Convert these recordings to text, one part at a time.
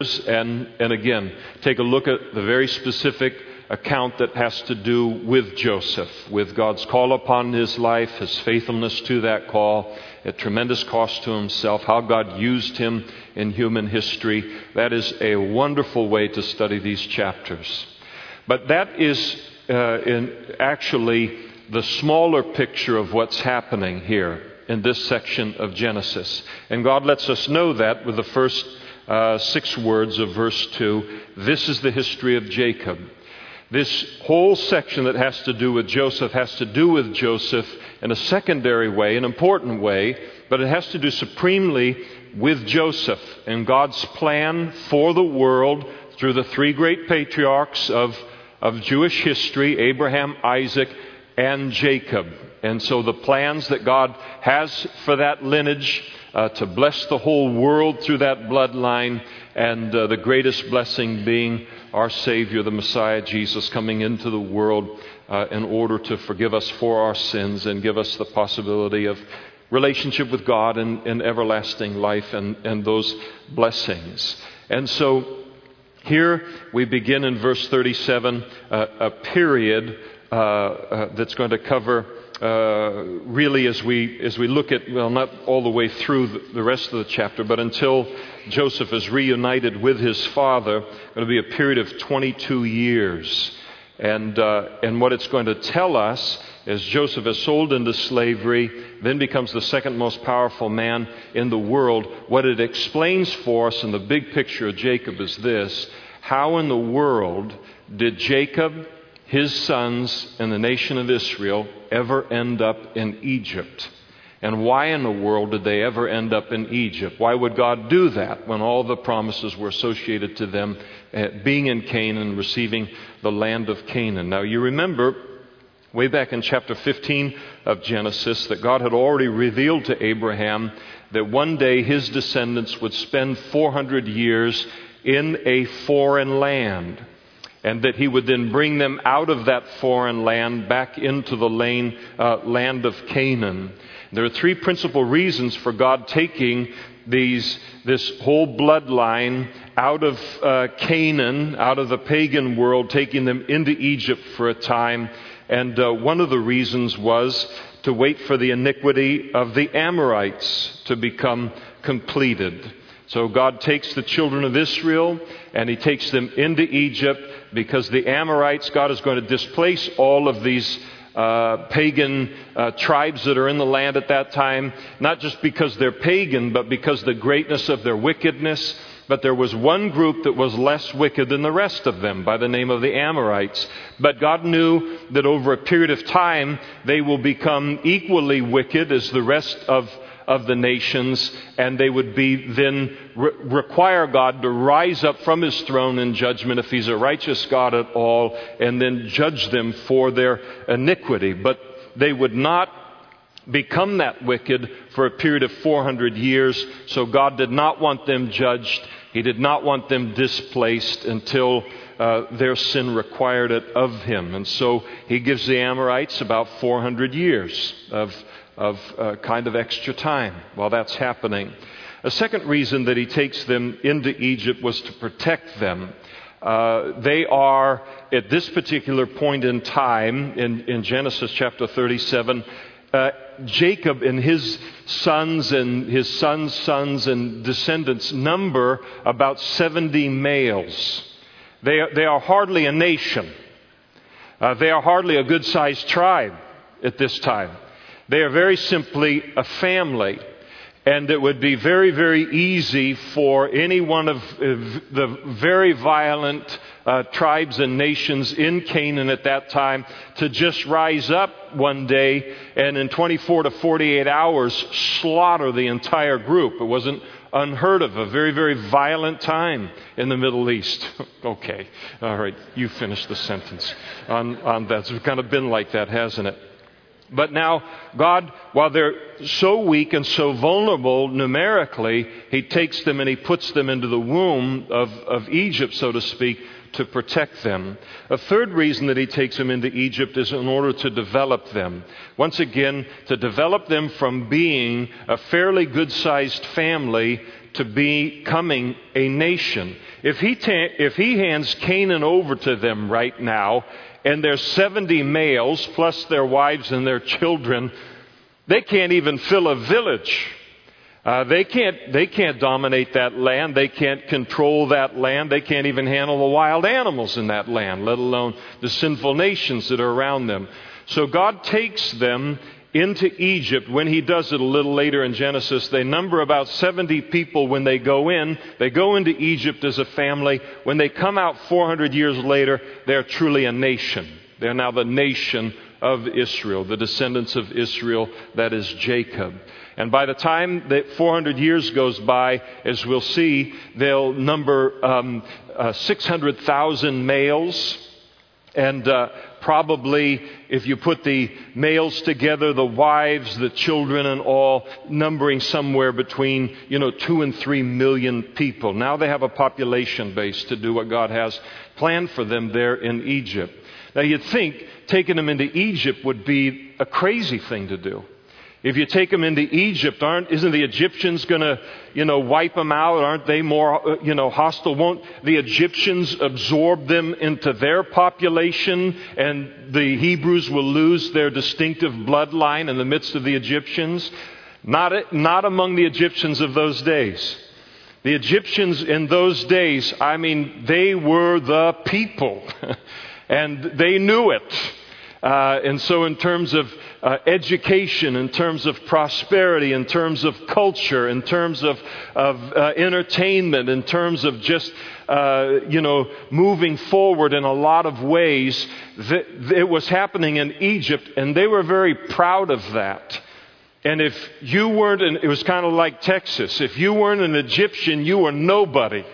and, and again, take a look at the very specific account that has to do with Joseph, with God's call upon his life, his faithfulness to that call, at tremendous cost to himself, how God used him in human history. That is a wonderful way to study these chapters. But that is uh, in actually the smaller picture of what's happening here in this section of Genesis. And God lets us know that with the first uh, six words of verse 2. This is the history of Jacob. This whole section that has to do with Joseph has to do with Joseph in a secondary way, an important way, but it has to do supremely with Joseph and God's plan for the world through the three great patriarchs of, of Jewish history Abraham, Isaac, and Jacob. And so the plans that God has for that lineage uh, to bless the whole world through that bloodline, and uh, the greatest blessing being our Savior, the Messiah, Jesus, coming into the world uh, in order to forgive us for our sins and give us the possibility of relationship with God and, and everlasting life and, and those blessings. And so here we begin in verse 37 uh, a period uh, uh, that's going to cover uh, really as we, as we look at, well, not all the way through the, rest of the chapter, but until Joseph is reunited with his father, to be a period of 22 years. And, uh, and what it's going to tell us is Joseph is sold into slavery, then becomes the second most powerful man in the world. What it explains for us in the big picture of Jacob is this how in the world did Jacob his sons and the nation of Israel ever end up in Egypt? And why in the world did they ever end up in Egypt? Why would God do that when all the promises were associated to them uh, being in Canaan, receiving the land of Canaan? Now, you remember way back in chapter 15 of Genesis that God had already revealed to Abraham that one day his descendants would spend 400 years in a foreign land and that he would then bring them out of that foreign land back into the lane, uh, land of Canaan. There are three principal reasons for God taking these, this whole bloodline out of uh, Canaan, out of the pagan world, taking them into Egypt for a time. And uh, one of the reasons was to wait for the iniquity of the Amorites to become completed. So God takes the children of Israel and he takes them into Egypt because the Amorites, God is going to displace all of these uh, pagan uh, tribes that are in the land at that time, not just because they're pagan, but because the greatness of their wickedness. But there was one group that was less wicked than the rest of them by the name of the Amorites. But God knew that over a period of time they will become equally wicked as the rest of of the nations, and they would be then re- require God to rise up from his throne in judgment if he's a righteous God at all, and then judge them for their iniquity. But they would not become that wicked for a period of 400 years, so God did not want them judged. He did not want them displaced until uh, their sin required it of him. And so he gives the Amorites about 400 years of of uh, kind of extra time while that's happening. A second reason that he takes them into Egypt was to protect them. Uh, they are, at this particular point in time, in, in Genesis chapter 37, uh, Jacob and his sons and his sons' sons and descendants number about 70 males. They are, they are hardly a nation. Uh, they are hardly a good sized tribe at this time. They are very simply a family. And it would be very, very easy for any one of the very violent uh, tribes and nations in Canaan at that time to just rise up one day and in 24 to 48 hours slaughter the entire group. It wasn't unheard of, a very, very violent time in the Middle East. okay, all right, you finish the sentence on, on that. It's kind of been like that, hasn't it? But now, God, while they're so weak and so vulnerable numerically, He takes them and He puts them into the womb of, of Egypt, so to speak, to protect them. A third reason that He takes them into Egypt is in order to develop them. Once again, to develop them from being a fairly good sized family to becoming a nation. If he, ta- if he hands Canaan over to them right now, and there's 70 males plus their wives and their children, they can't even fill a village. Uh, they, can't, they can't dominate that land. They can't control that land. They can't even handle the wild animals in that land, let alone the sinful nations that are around them. So God takes them into Egypt. When he does it a little later in Genesis, they number about 70 people when they go in. They go into Egypt as a family. When they come out 400 years later, they're truly a nation. They're now the nation of Israel, the descendants of Israel, that is Jacob. And by the time that 400 years goes by, as we'll see, they'll number um, uh, 600,000 males. And uh, probably, if you put the males together, the wives, the children, and all, numbering somewhere between, you know, two and three million people. Now they have a population base to do what God has planned for them there in Egypt. Now you'd think taking them into Egypt would be a crazy thing to do. If you take them into Egypt, aren't, isn't the Egyptians going to, you know, wipe them out? Aren't they more, uh, you know, hostile? Won't the Egyptians absorb them into their population and the Hebrews will lose their distinctive bloodline in the midst of the Egyptians? Not, not among the Egyptians of those days. The Egyptians in those days, I mean, they were the people. and they knew it. Uh, and so, in terms of uh, education, in terms of prosperity, in terms of culture, in terms of, of uh, entertainment, in terms of just, uh, you know, moving forward in a lot of ways, th- it was happening in Egypt, and they were very proud of that. And if you weren't, an, it was kind of like Texas. If you weren't an Egyptian, you were nobody.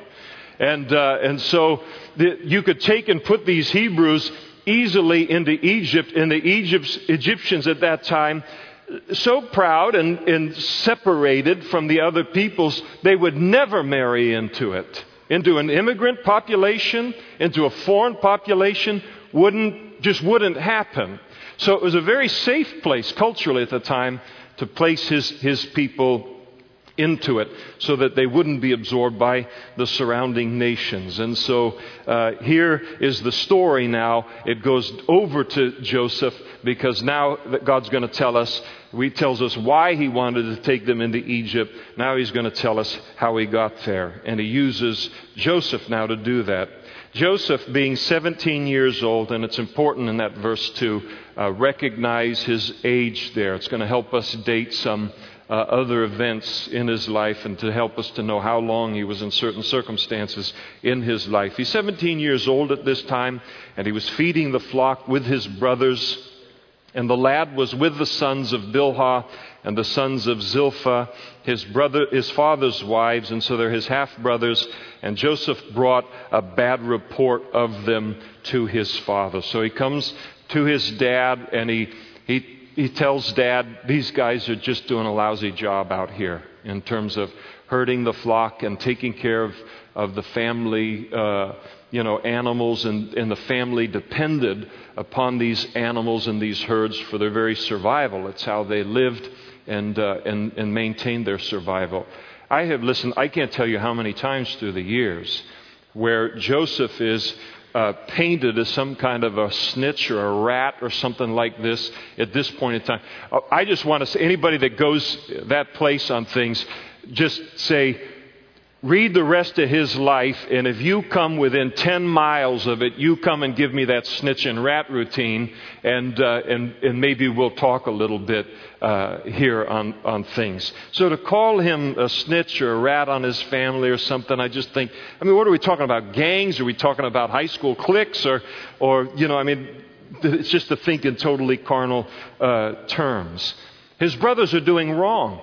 And, uh, and so the, you could take and put these Hebrews easily into Egypt, and the Egypts, Egyptians at that time, so proud and, and separated from the other peoples, they would never marry into it. Into an immigrant population, into a foreign population, wouldn't, just wouldn't happen. So it was a very safe place culturally at the time to place his, his people into it so that they wouldn't be absorbed by the surrounding nations. And so uh, here is the story now. It goes over to Joseph because now that God's going to tell us, he tells us why he wanted to take them into Egypt. Now he's going to tell us how he got there. And he uses Joseph now to do that. Joseph being 17 years old, and it's important in that verse to uh, recognize his age there. It's going to help us date some uh, other events in his life and to help us to know how long he was in certain circumstances in his life. He's 17 years old at this time, and he was feeding the flock with his brothers. And the lad was with the sons of Bilhah and the sons of Zilpah, his brother, his father's wives, and so they're his half brothers. And Joseph brought a bad report of them to his father. So he comes to his dad and he, he he tells dad, these guys are just doing a lousy job out here in terms of herding the flock and taking care of, of the family, uh, you know, animals, and, and the family depended upon these animals and these herds for their very survival. It's how they lived and, uh, and, and maintained their survival. I have listened, I can't tell you how many times through the years where Joseph is uh, painted as some kind of a snitch or a rat or something like this at this point in time. Uh, I just want to say, anybody that goes that place on things, just say, read the rest of his life, and if you come within 10 miles of it, you come and give me that snitch and rat routine, and, uh, and, and maybe we'll talk a little bit uh, here on, on things. So to call him a snitch or a rat on his family or something, I just think, I mean, what are we talking about? Gangs? Are we talking about high school cliques? Or, or you know, I mean, it's just to think in totally carnal uh, terms. His brothers are doing wrong.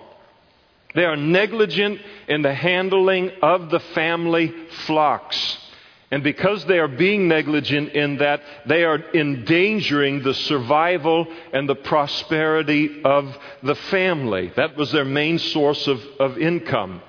They are negligent in the handling of the family flocks. And because they are being negligent in that, they are endangering the survival and the prosperity of the family. That was their main source of, of income.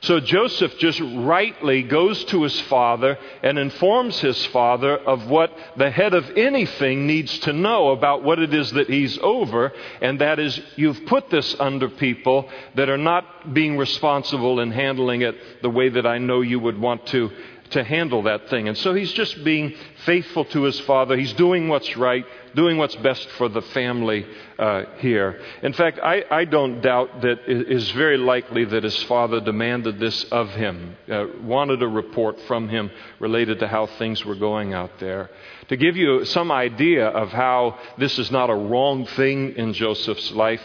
So Joseph just rightly goes to his father and informs his father of what the head of anything needs to know about what it is that he's over, and that is, you've put this under people that are not being responsible in handling it the way that I know you would want to to handle that thing. And so he's just being faithful to his father. He's doing what's right, doing what's best for the family uh, here. In fact, I, I, don't doubt that it is very likely that his father demanded this of him, uh, wanted a report from him related to how things were going out there. To give you some idea of how this is not a wrong thing in Joseph's life,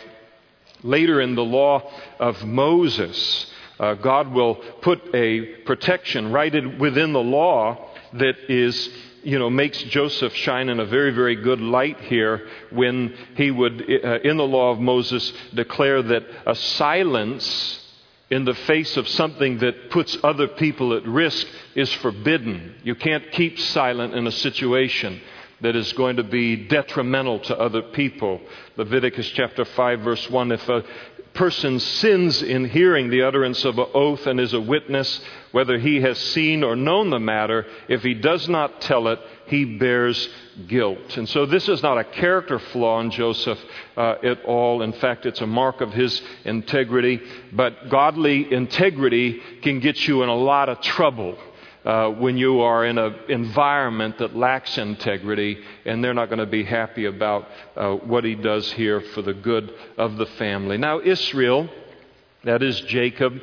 later in the law of Moses, uh, God will put a protection right in, within the law that is, you know, makes Joseph shine in a very, very good light here when he would, uh, in the law of Moses, declare that a silence in the face of something that puts other people at risk is forbidden. You can't keep silent in a situation that is going to be detrimental to other people. Leviticus chapter 5 verse 1 if a person sins in hearing the utterance of an oath and is a witness, whether he has seen or known the matter, if he does not tell it, he bears guilt. And so this is not a character flaw in Joseph uh, at all. In fact, it's a mark of his integrity. But godly integrity can get you in a lot of trouble uh, when you are in an environment that lacks integrity, and they're not going to be happy about uh, what he does here for the good of the family. Now, Israel, that is Jacob,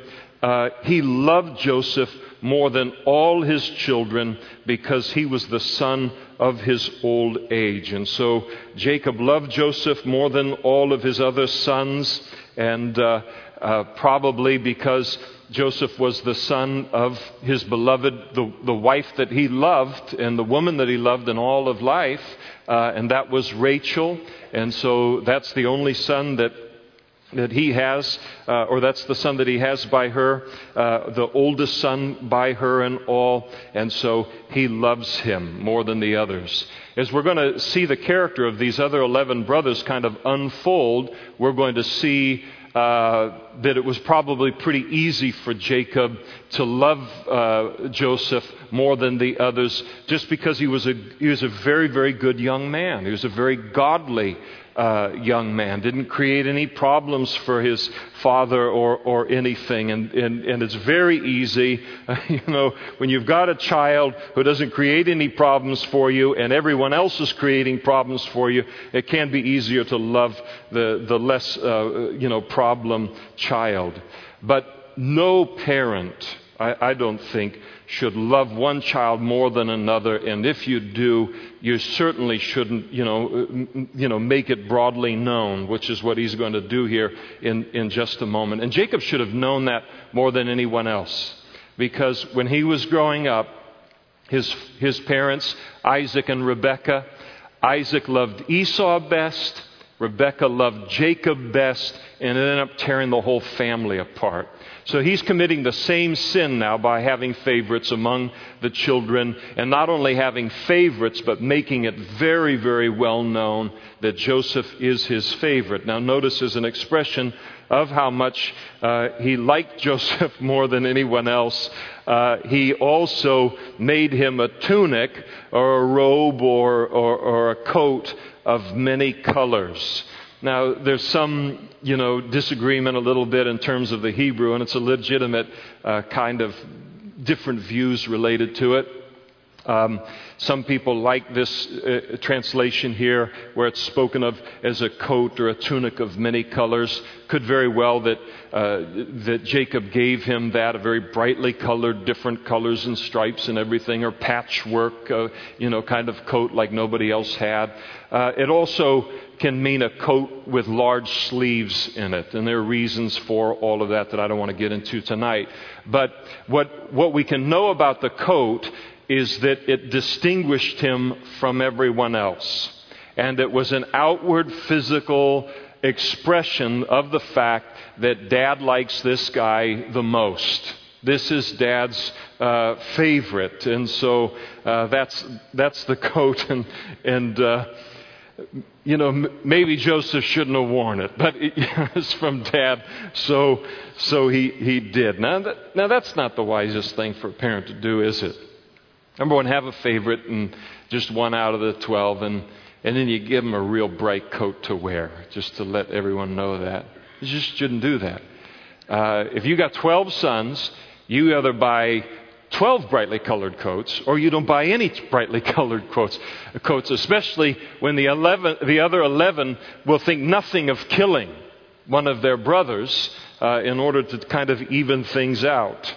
uh, he loved Joseph more than all his children because he was the son of his old age. And so Jacob loved Joseph more than all of his other sons, and uh, uh, probably because Joseph was the son of his beloved, the, the wife that he loved, and the woman that he loved in all of life, uh, and that was Rachel. And so that's the only son that that he has, uh, or that's the son that he has by her, uh, the oldest son by her and all, and so he loves him more than the others. As we're going to see the character of these other 11 brothers kind of unfold, we're going to see uh, that it was probably pretty easy for Jacob to love uh, Joseph more than the others just because he was, a, he was a very, very good young man. He was a very godly uh, young man, didn't create any problems for his father or, or anything. And, and, and it's very easy, you know, when you've got a child who doesn't create any problems for you and everyone else is creating problems for you, it can be easier to love the, the less, uh, you know, problem child. But no parent, I, I don't think, should love one child more than another, and if you do, you certainly shouldn't, you know, you know, make it broadly known, which is what he's going to do here in, in just a moment. And Jacob should have known that more than anyone else, because when he was growing up, his, his parents, Isaac and Rebekah, Isaac loved Esau best, Rebekah loved Jacob best, and ended up tearing the whole family apart. So he's committing the same sin now by having favorites among the children, and not only having favorites, but making it very, very well known that Joseph is his favorite. Now, notice as an expression of how much uh, he liked Joseph more than anyone else, uh, he also made him a tunic or a robe or, or, or a coat of many colors. Now, there's some, you know, disagreement a little bit in terms of the Hebrew, and it's a legitimate uh, kind of different views related to it. Um, some people like this uh, translation here, where it's spoken of as a coat or a tunic of many colors. Could very well that uh, that Jacob gave him that, a very brightly colored, different colors and stripes and everything, or patchwork, uh, you know, kind of coat like nobody else had. Uh, it also can mean a coat with large sleeves in it, and there are reasons for all of that that I don't want to get into tonight. But what what we can know about the coat is that it distinguished him from everyone else. And it was an outward physical expression of the fact that dad likes this guy the most. This is dad's uh, favorite. And so uh, that's, that's the coat. And, and uh, you know, maybe Joseph shouldn't have worn it, but it, it's from dad, so so he he did. Now now that's not the wisest thing for a parent to do, is it? Number one, have a favorite and just one out of the twelve, and and then you give them a real bright coat to wear, just to let everyone know that. You just shouldn't do that. Uh, if you got twelve sons, you either buy 12 brightly colored coats, or you don't buy any brightly colored coats, coats especially when the, 11, the other 11 will think nothing of killing one of their brothers uh, in order to kind of even things out.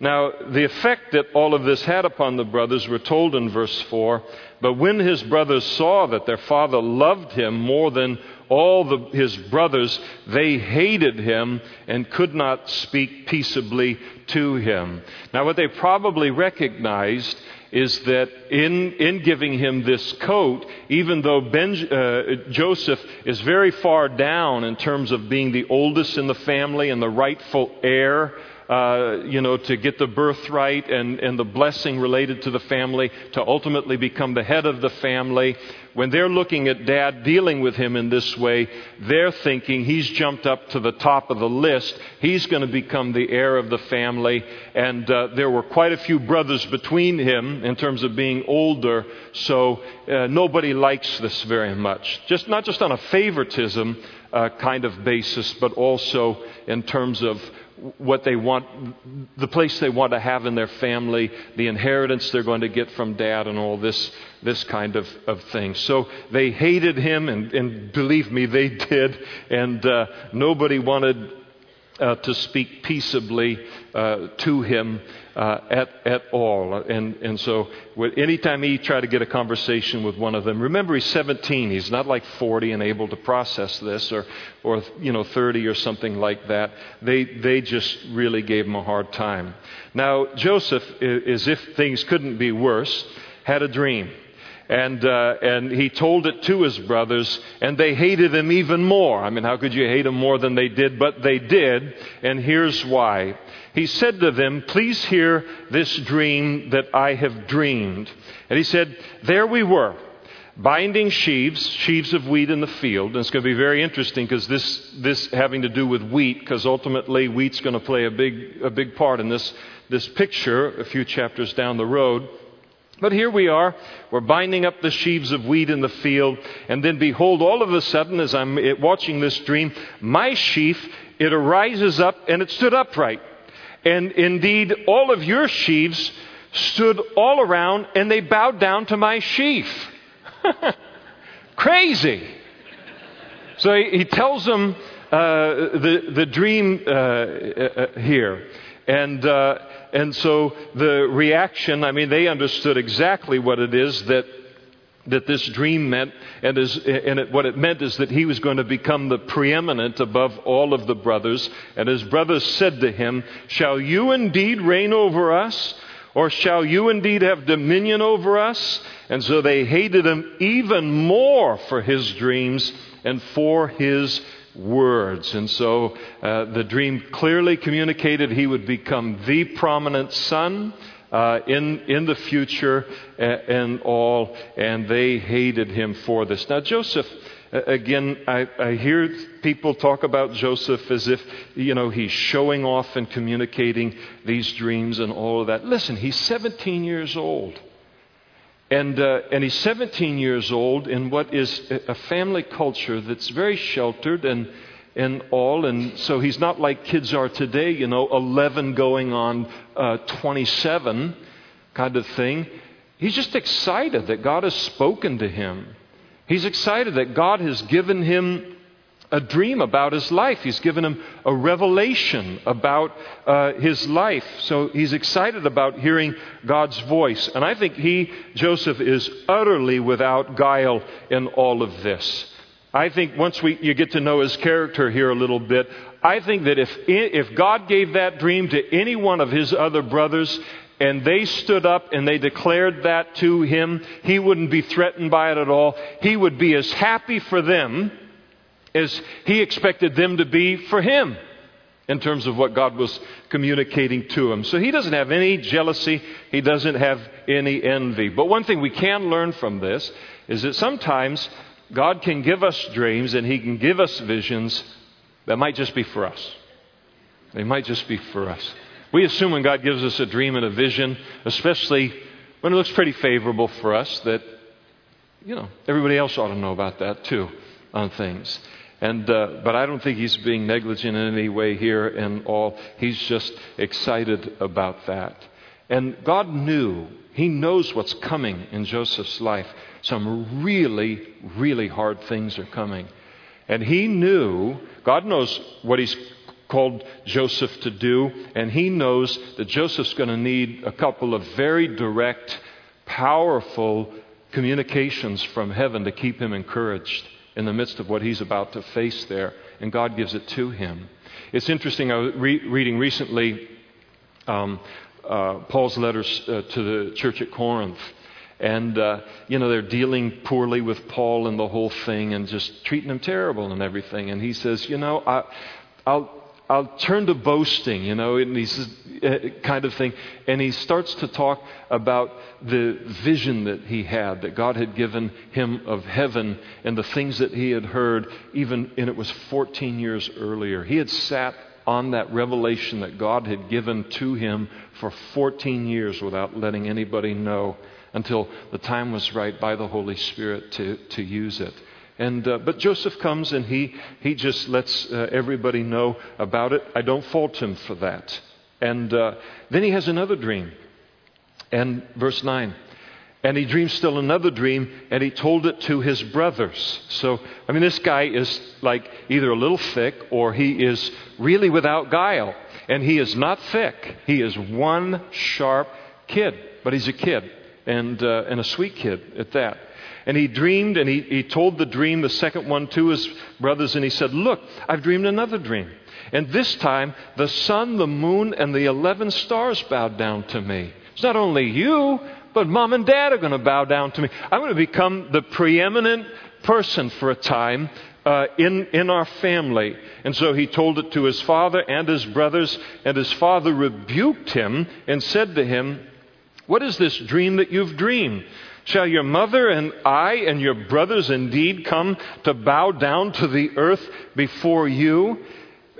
Now, the effect that all of this had upon the brothers were told in verse 4. But when his brothers saw that their father loved him more than all the, his brothers, they hated him and could not speak peaceably to him. Now, what they probably recognized is that in, in giving him this coat, even though ben, uh, Joseph is very far down in terms of being the oldest in the family and the rightful heir, uh, you know, to get the birthright and, and the blessing related to the family, to ultimately become the head of the family. When they're looking at dad dealing with him in this way, they're thinking he's jumped up to the top of the list. He's going to become the heir of the family. And uh, there were quite a few brothers between him in terms of being older, so uh, nobody likes this very much. Just not just on a favoritism uh, kind of basis, but also in terms of what they want, the place they want to have in their family, the inheritance they're going to get from dad, and all this, this kind of, of thing. So they hated him, and, and believe me, they did. And uh, nobody wanted uh, to speak peaceably uh, to him uh, at, at all. And, and so, anytime he tried to get a conversation with one of them, remember he's 17. He's not like 40 and able to process this, or, or you know, 30 or something like that. They, they just really gave him a hard time. Now, Joseph, as if things couldn't be worse, had a dream. And, uh, and he told it to his brothers, and they hated him even more. I mean, how could you hate him more than they did? But they did, and here's why he said to them, Please hear this dream that I have dreamed. And he said, There we were, binding sheaves, sheaves of wheat in the field. And it's going to be very interesting because this, this having to do with wheat, because ultimately wheat's going to play a big, a big part in this, this picture a few chapters down the road. But here we are, we're binding up the sheaves of wheat in the field, and then behold, all of a sudden, as I'm watching this dream, my sheaf, it arises up and it stood upright. And indeed, all of your sheaves stood all around and they bowed down to my sheaf. Crazy. So he, he tells them uh, the, the dream uh, uh, here. And, uh, and so the reaction, I mean, they understood exactly what it is that that this dream meant, and, is, and it, what it meant is that he was going to become the preeminent above all of the brothers. And his brothers said to him, Shall you indeed reign over us? Or shall you indeed have dominion over us? And so they hated him even more for his dreams and for his words. And so uh, the dream clearly communicated he would become the prominent son uh, in, in the future and all, and they hated him for this. Now, Joseph, again, I, I hear people talk about Joseph as if, you know, he's showing off and communicating these dreams and all of that. Listen, he's 17 years old. And, uh, and he's 17 years old in what is a family culture that's very sheltered and, and all. And so he's not like kids are today, you know, 11 going on uh, 27 kind of thing. He's just excited that God has spoken to him. He's excited that God has given him a dream about his life. He's given him a revelation about uh, his life. So he's excited about hearing God's voice. And I think he, Joseph, is utterly without guile in all of this. I think once we, you get to know his character here a little bit, I think that if, if God gave that dream to any one of his other brothers and they stood up and they declared that to him, he wouldn't be threatened by it at all. He would be as happy for them as he expected them to be for him in terms of what God was communicating to him. So he doesn't have any jealousy, he doesn't have any envy. But one thing we can learn from this is that sometimes God can give us dreams and He can give us visions that might just be for us. They might just be for us. We assume when God gives us a dream and a vision, especially when it looks pretty favorable for us, that, you know, everybody else ought to know about that too on things. And, uh, but I don't think he's being negligent in any way here and all. He's just excited about that. And God knew, He knows what's coming in Joseph's life. Some really, really hard things are coming. And He knew, God knows what He's called Joseph to do, and He knows that Joseph's going to need a couple of very direct, powerful communications from heaven to keep him encouraged in the midst of what he's about to face there. And God gives it to him. It's interesting, I was re- reading recently um, uh, Paul's letters uh, to the church at Corinth. And, uh, you know, they're dealing poorly with Paul and the whole thing and just treating him terrible and everything. And he says, you know, I, I'll, I'll turn to boasting, you know, and he's uh, kind of thing. And he starts to talk about the vision that he had, that God had given him of heaven and the things that he had heard, even, and it was 14 years earlier. He had sat on that revelation that God had given to him for 14 years without letting anybody know until the time was right by the Holy Spirit to, to use it. And, uh, but Joseph comes and he, he just lets uh, everybody know about it. I don't fault him for that. And uh, then he has another dream. And verse 9. And he dreams still another dream, and he told it to his brothers. So, I mean, this guy is like either a little thick or he is really without guile. And he is not thick. He is one sharp kid, but he's a kid, and, uh, and a sweet kid at that. And he dreamed, and he, he told the dream, the second one, to his brothers, and he said, Look, I've dreamed another dream. And this time, the sun, the moon, and the 11 stars bowed down to me. It's not only you, but mom and dad are going to bow down to me. I'm going to become the preeminent person for a time uh, in, in our family. And so he told it to his father and his brothers, and his father rebuked him and said to him, What is this dream that you've dreamed? Shall your mother and I and your brothers indeed come to bow down to the earth before you?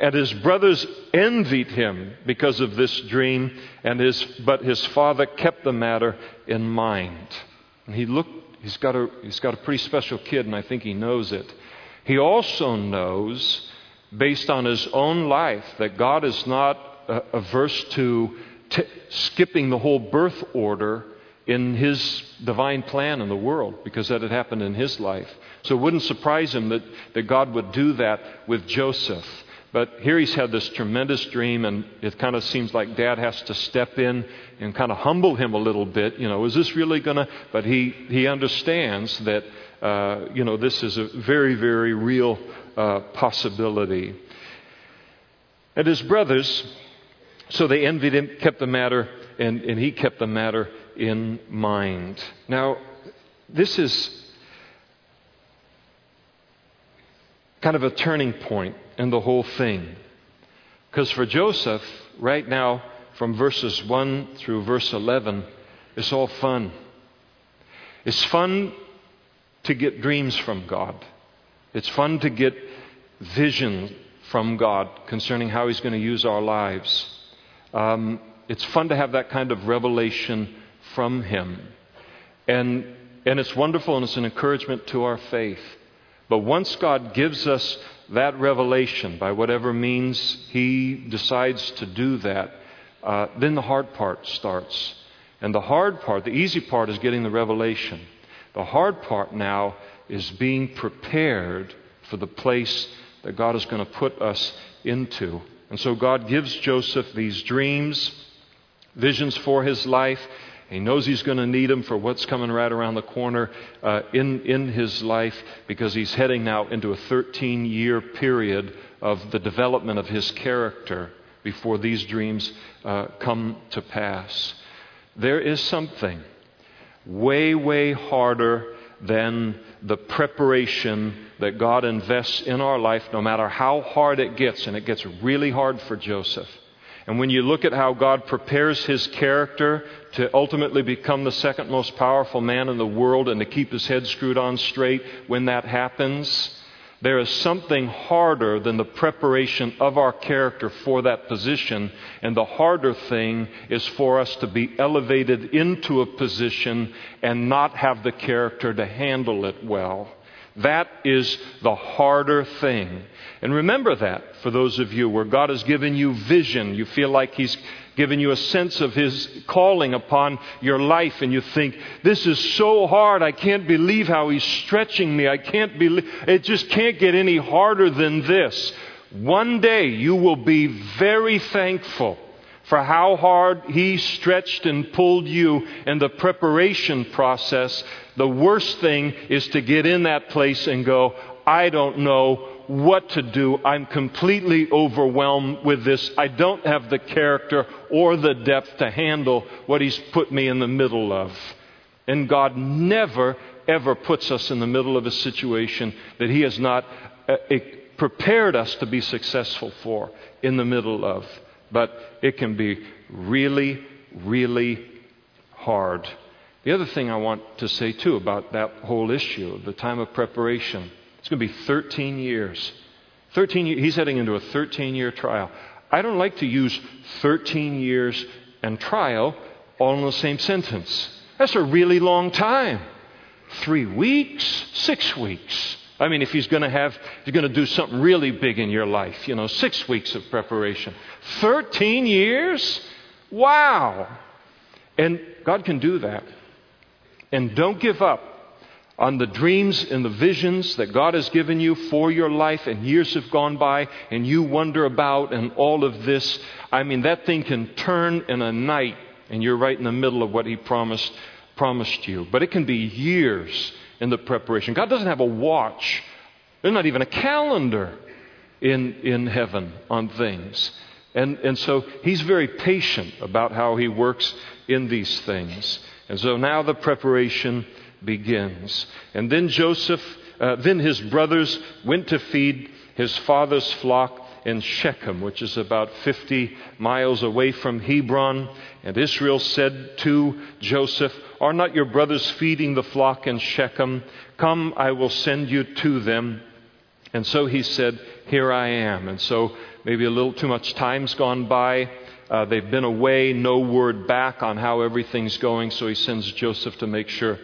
And his brothers envied him because of this dream, and his, but his father kept the matter in mind. And he looked, he's got, a, he's got a pretty special kid, and I think he knows it. He also knows, based on his own life, that God is not uh, averse to t- skipping the whole birth order in his divine plan in the world because that had happened in his life. So it wouldn't surprise him that, that God would do that with Joseph. But here he's had this tremendous dream, and it kind of seems like dad has to step in and kind of humble him a little bit. You know, is this really going to? But he, he understands that, uh, you know, this is a very, very real uh, possibility. And his brothers, so they envied him, kept the matter, and, and he kept the matter in mind. Now, this is kind of a turning point in the whole thing. Because for Joseph, right now, from verses 1 through verse 11, it's all fun. It's fun to get dreams from God. It's fun to get vision from God concerning how He's going to use our lives. Um, it's fun to have that kind of revelation from Him. And, and it's wonderful and it's an encouragement to our faith. But once God gives us that revelation, by whatever means He decides to do that, uh, then the hard part starts. And the hard part, the easy part, is getting the revelation. The hard part now is being prepared for the place that God is going to put us into. And so God gives Joseph these dreams, visions for his life. He knows he's going to need them for what's coming right around the corner uh, in, in his life because he's heading now into a 13 year period of the development of his character before these dreams uh, come to pass. There is something way, way harder than the preparation that God invests in our life, no matter how hard it gets, and it gets really hard for Joseph. And when you look at how God prepares his character to ultimately become the second most powerful man in the world and to keep his head screwed on straight when that happens, there is something harder than the preparation of our character for that position, and the harder thing is for us to be elevated into a position and not have the character to handle it well. That is the harder thing. And remember that for those of you where God has given you vision. You feel like He's given you a sense of His calling upon your life, and you think, This is so hard. I can't believe how He's stretching me. I can't believe it just can't get any harder than this. One day you will be very thankful for how hard He stretched and pulled you in the preparation process. The worst thing is to get in that place and go, I don't know what to do. I'm completely overwhelmed with this. I don't have the character or the depth to handle what He's put me in the middle of. And God never, ever puts us in the middle of a situation that He has not uh, prepared us to be successful for in the middle of. But it can be really, really hard. The other thing I want to say, too, about that whole issue, the time of preparation, it's going to be 13 years. 13 years. He's heading into a 13 year trial. I don't like to use 13 years and trial all in the same sentence. That's a really long time. Three weeks, six weeks. I mean, if he's going to have, he's going to do something really big in your life, you know, six weeks of preparation. 13 years? Wow. And God can do that. And don't give up on the dreams and the visions that God has given you for your life, and years have gone by, and you wonder about, and all of this. I mean, that thing can turn in a night, and you're right in the middle of what He promised, promised you. But it can be years in the preparation. God doesn't have a watch, there's not even a calendar in, in heaven on things. And, and so He's very patient about how He works in these things. And so now the preparation begins. And then Joseph, uh, then his brothers went to feed his father's flock in Shechem, which is about 50 miles away from Hebron. And Israel said to Joseph, Are not your brothers feeding the flock in Shechem? Come, I will send you to them. And so he said, Here I am. And so maybe a little too much time's gone by. Uh, they've been away, no word back on how everything's going. So he sends Joseph to make sure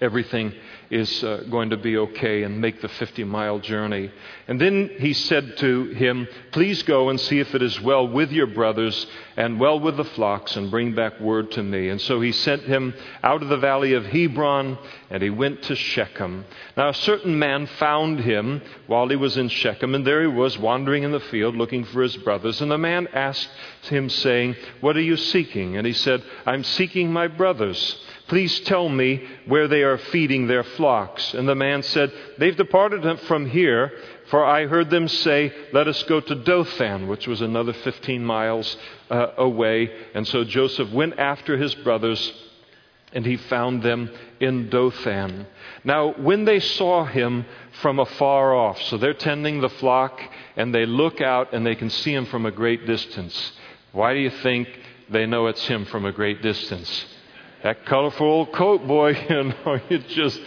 everything is uh, going to be okay and make the 50 mile journey. And then he said to him, Please go and see if it is well with your brothers and well with the flocks, and bring back word to me. And so he sent him out of the valley of Hebron, and he went to Shechem. Now a certain man found him while he was in Shechem, and there he was wandering in the field looking for his brothers. And the man asked him, saying, What are you seeking? And he said, I'm seeking my brothers. Please tell me where they are feeding their flocks. And the man said, They've departed from here, for I heard them say, Let us go to Dothan, which was another 15 miles uh, away. And so Joseph went after his brothers, and he found them in Dothan. Now, when they saw him from afar off, so they're tending the flock, and they look out and they can see him from a great distance. Why do you think they know it's him from a great distance? That colorful old coat, boy, you know, it's just,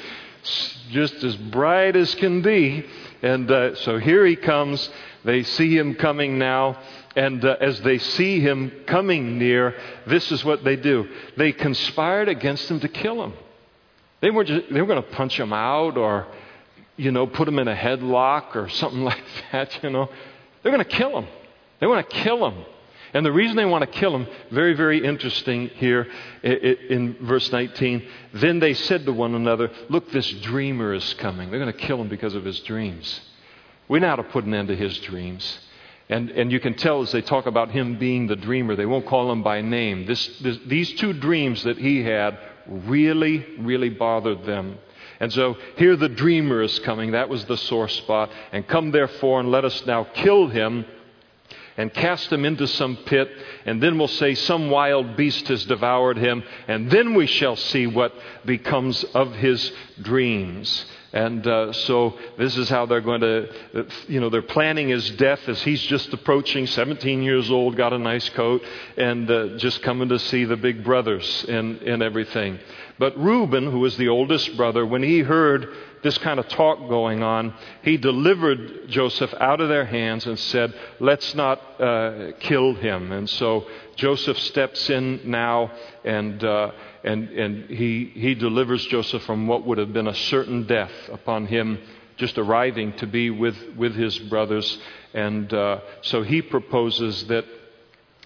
just as bright as can be. And uh, so here he comes. They see him coming now. And uh, as they see him coming near, this is what they do. They conspired against him to kill him. They, were just, they were going to punch him out or, you know, put him in a headlock or something like that, you know. They're going to kill him. They want to kill him. And the reason they want to kill him, very, very interesting here in verse 19. Then they said to one another, Look, this dreamer is coming. They're going to kill him because of his dreams. We know how to put an end to his dreams. And, and you can tell as they talk about him being the dreamer, they won't call him by name. This, this, these two dreams that he had really, really bothered them. And so here the dreamer is coming. That was the sore spot. And come therefore and let us now kill him and cast him into some pit, and then we'll say some wild beast has devoured him, and then we shall see what becomes of his dreams. And uh, so this is how they're going to, you know, they're planning his death as he's just approaching, 17 years old, got a nice coat, and uh, just coming to see the big brothers and, and everything. But Reuben, who was the oldest brother, when he heard this kind of talk going on, he delivered Joseph out of their hands and said, Let's not uh, kill him. And so Joseph steps in now and, uh, and, and he, he delivers Joseph from what would have been a certain death upon him just arriving to be with, with his brothers. And uh, so he proposes that,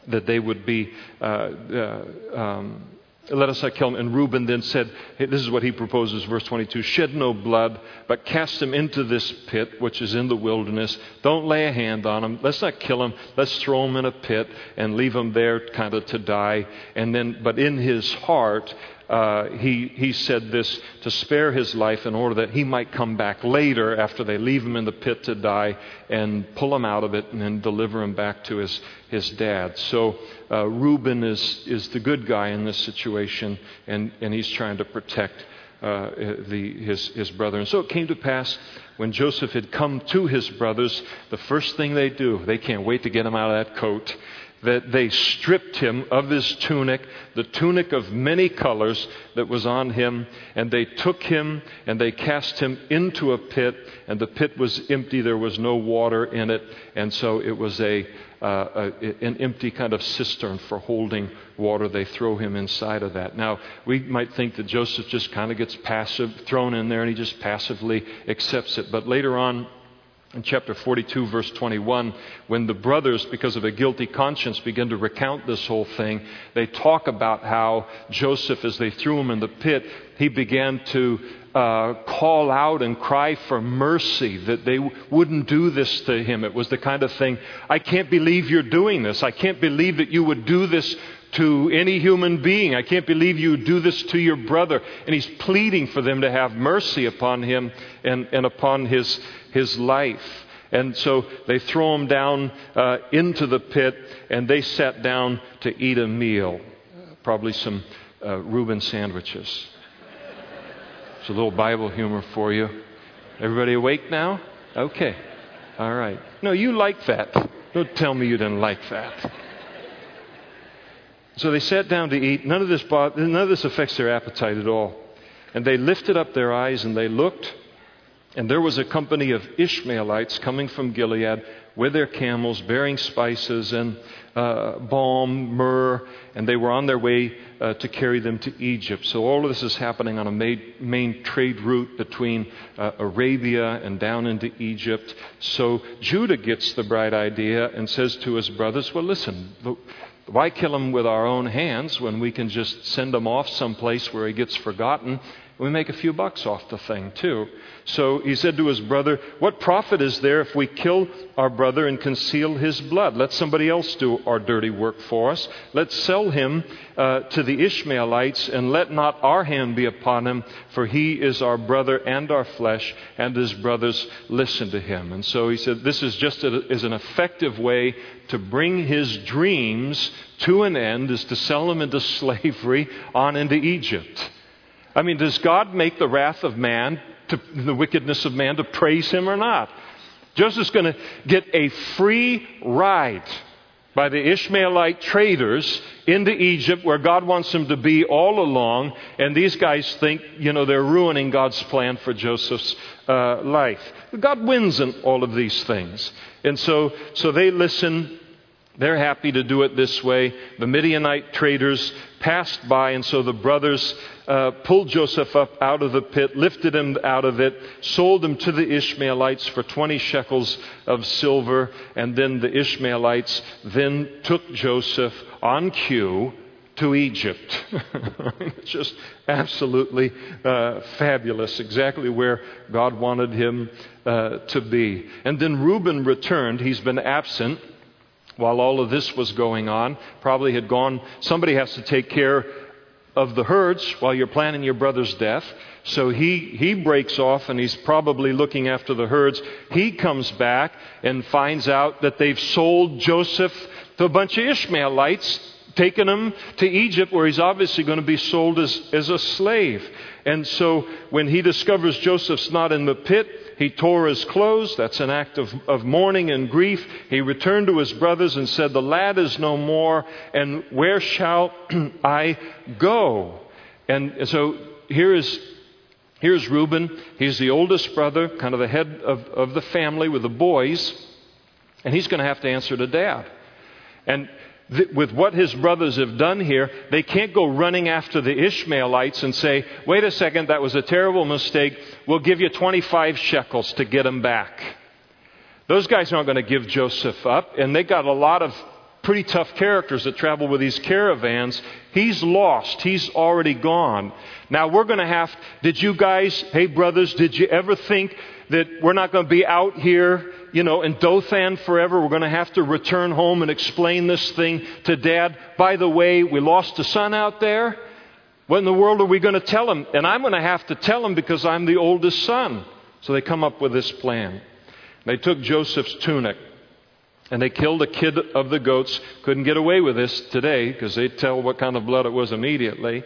that they would be. Uh, uh, um, let us not kill him. And Reuben then said, hey, This is what he proposes, verse 22 Shed no blood, but cast him into this pit, which is in the wilderness. Don't lay a hand on him. Let's not kill him. Let's throw him in a pit and leave him there kind of to die. And then, but in his heart, uh, he, he said this to spare his life in order that he might come back later after they leave him in the pit to die and pull him out of it and then deliver him back to his, his dad. So uh, Reuben is, is the good guy in this situation, and, and he's trying to protect uh, the, his, his brother. And so it came to pass when Joseph had come to his brothers, the first thing they do, they can't wait to get him out of that coat that they stripped him of his tunic, the tunic of many colors that was on him, and they took him and they cast him into a pit, and the pit was empty. There was no water in it, and so it was a, uh, a an empty kind of cistern for holding water. They throw him inside of that. Now, we might think that Joseph just kind of gets passive, thrown in there, and he just passively accepts it. But later on, in chapter 42, verse 21, when the brothers, because of a guilty conscience, begin to recount this whole thing, they talk about how Joseph, as they threw him in the pit, he began to uh, call out and cry for mercy that they wouldn't do this to him. It was the kind of thing, I can't believe you're doing this. I can't believe that you would do this to any human being. I can't believe you would do this to your brother. And he's pleading for them to have mercy upon him and, and upon his, his life. And so they throw him down uh, into the pit, and they sat down to eat a meal. Probably some uh, Reuben sandwiches. It's a little Bible humor for you. Everybody awake now? Okay. All right. No, you like that. Don't tell me you didn't like that. So they sat down to eat. None of this, none of this affects their appetite at all. And they lifted up their eyes and they looked, and there was a company of Ishmaelites coming from Gilead with their camels, bearing spices and uh, balm, myrrh, and they were on their way uh, to carry them to Egypt. So all of this is happening on a main, main trade route between uh, Arabia and down into Egypt. So Judah gets the bright idea and says to his brothers, Well, listen, why kill him with our own hands when we can just send him off someplace where he gets forgotten we make a few bucks off the thing, too. So he said to his brother, What profit is there if we kill our brother and conceal his blood? Let somebody else do our dirty work for us. Let's sell him uh, to the Ishmaelites, and let not our hand be upon him, for he is our brother and our flesh, and his brothers listen to him. And so he said, This is just a, is an effective way to bring his dreams to an end, is to sell him into slavery on into Egypt. I mean, does God make the wrath of man, to, the wickedness of man, to praise him or not? Joseph's going to get a free ride by the Ishmaelite traders into Egypt where God wants him to be all along. And these guys think, you know, they're ruining God's plan for Joseph's uh, life. God wins in all of these things. And so, so they listen. They're happy to do it this way. The Midianite traders passed by, and so the brothers uh, pulled Joseph up out of the pit, lifted him out of it, sold him to the Ishmaelites for 20 shekels of silver, and then the Ishmaelites then took Joseph on cue to Egypt. Just absolutely uh, fabulous, exactly where God wanted him uh, to be. And then Reuben returned. He's been absent while all of this was going on. Probably had gone, somebody has to take care of the herds while you're planning your brother's death. So he, he breaks off and he's probably looking after the herds. He comes back and finds out that they've sold Joseph to a bunch of Ishmaelites taken him to Egypt, where he's obviously going to be sold as, as a slave. And so when he discovers Joseph's not in the pit, he tore his clothes. That's an act of, of mourning and grief. He returned to his brothers and said, The lad is no more, and where shall I go? And so here is Here's Reuben. He's the oldest brother, kind of the head of, of the family with the boys, and he's going to have to answer to dad. And th- with what his brothers have done here, they can't go running after the Ishmaelites and say, wait a second, that was a terrible mistake. We'll give you 25 shekels to get them back. Those guys aren't going to give Joseph up, and they got a lot of pretty tough characters that travel with these caravans. He's lost. He's already gone. Now we're going to have, did you guys, hey brothers, did you ever think that we're not going to be out here, you know, in Dothan forever? We're going to have to return home and explain this thing to dad. By the way, we lost a son out there. What in the world are we going to tell him? And I'm going to have to tell him because I'm the oldest son. So they come up with this plan. They took Joseph's tunic and they killed a kid of the goats. Couldn't get away with this today because they'd tell what kind of blood it was immediately.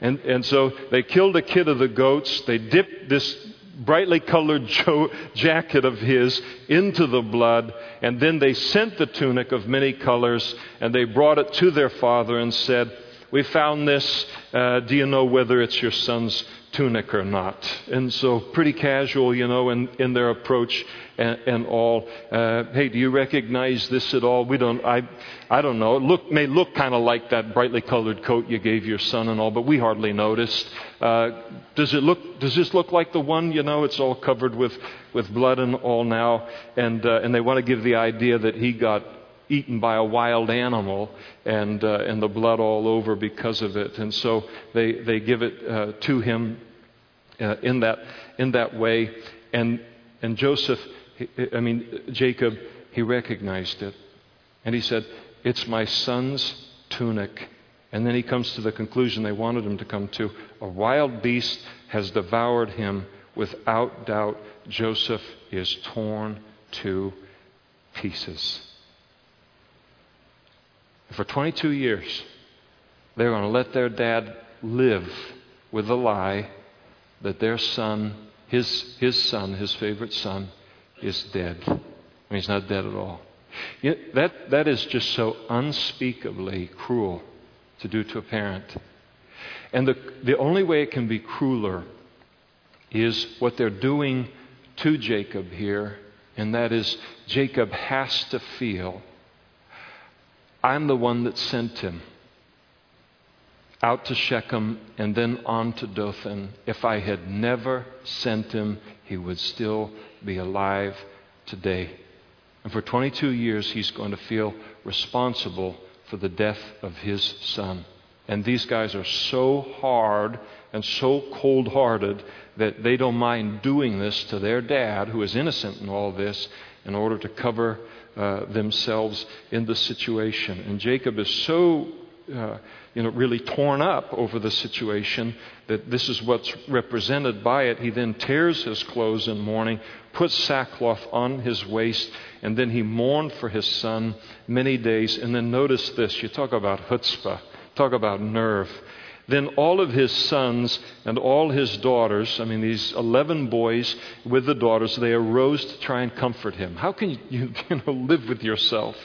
And, and so they killed a kid of the goats. They dipped this brightly colored jacket of his into the blood. And then they sent the tunic of many colors and they brought it to their father and said, We found this. Uh, do you know whether it's your son's tunic or not. And so, pretty casual, you know, in, in their approach and, and all. Uh, hey, do you recognize this at all? We don't, I, I don't know. It look, may look kind of like that brightly colored coat you gave your son and all, but we hardly noticed. Uh, does it look, does this look like the one? You know, it's all covered with, with blood and all now. And, uh, and they want to give the idea that he got eaten by a wild animal and, uh, and the blood all over because of it. And so they, they give it uh, to him uh, in, that, in that way. And, and Joseph, I mean, Jacob, he recognized it. And he said, It's my son's tunic. And then he comes to the conclusion they wanted him to come to a wild beast has devoured him. Without doubt, Joseph is torn to pieces. For 22 years, they're going to let their dad live with the lie that their son, his, his son, his favorite son, is dead. I mean, he's not dead at all. You know, that, that is just so unspeakably cruel to do to a parent. And the, the only way it can be crueler is what they're doing to Jacob here, and that is Jacob has to feel I'm the one that sent him out to Shechem and then on to Dothan. If I had never sent him, he would still be alive today. And for 22 years, he's going to feel responsible for the death of his son. And these guys are so hard and so cold hearted that they don't mind doing this to their dad, who is innocent in all this, in order to cover uh, themselves in the situation. And Jacob is so, uh, you know, really torn up over the situation that this is what's represented by it. He then tears his clothes in mourning, puts sackcloth on his waist, and then he mourned for his son many days. And then notice this you talk about chutzpah, talk about nerve. Then all of his sons and all his daughters, I mean, these 11 boys with the daughters, they arose to try and comfort him. How can you, you know, live with yourself?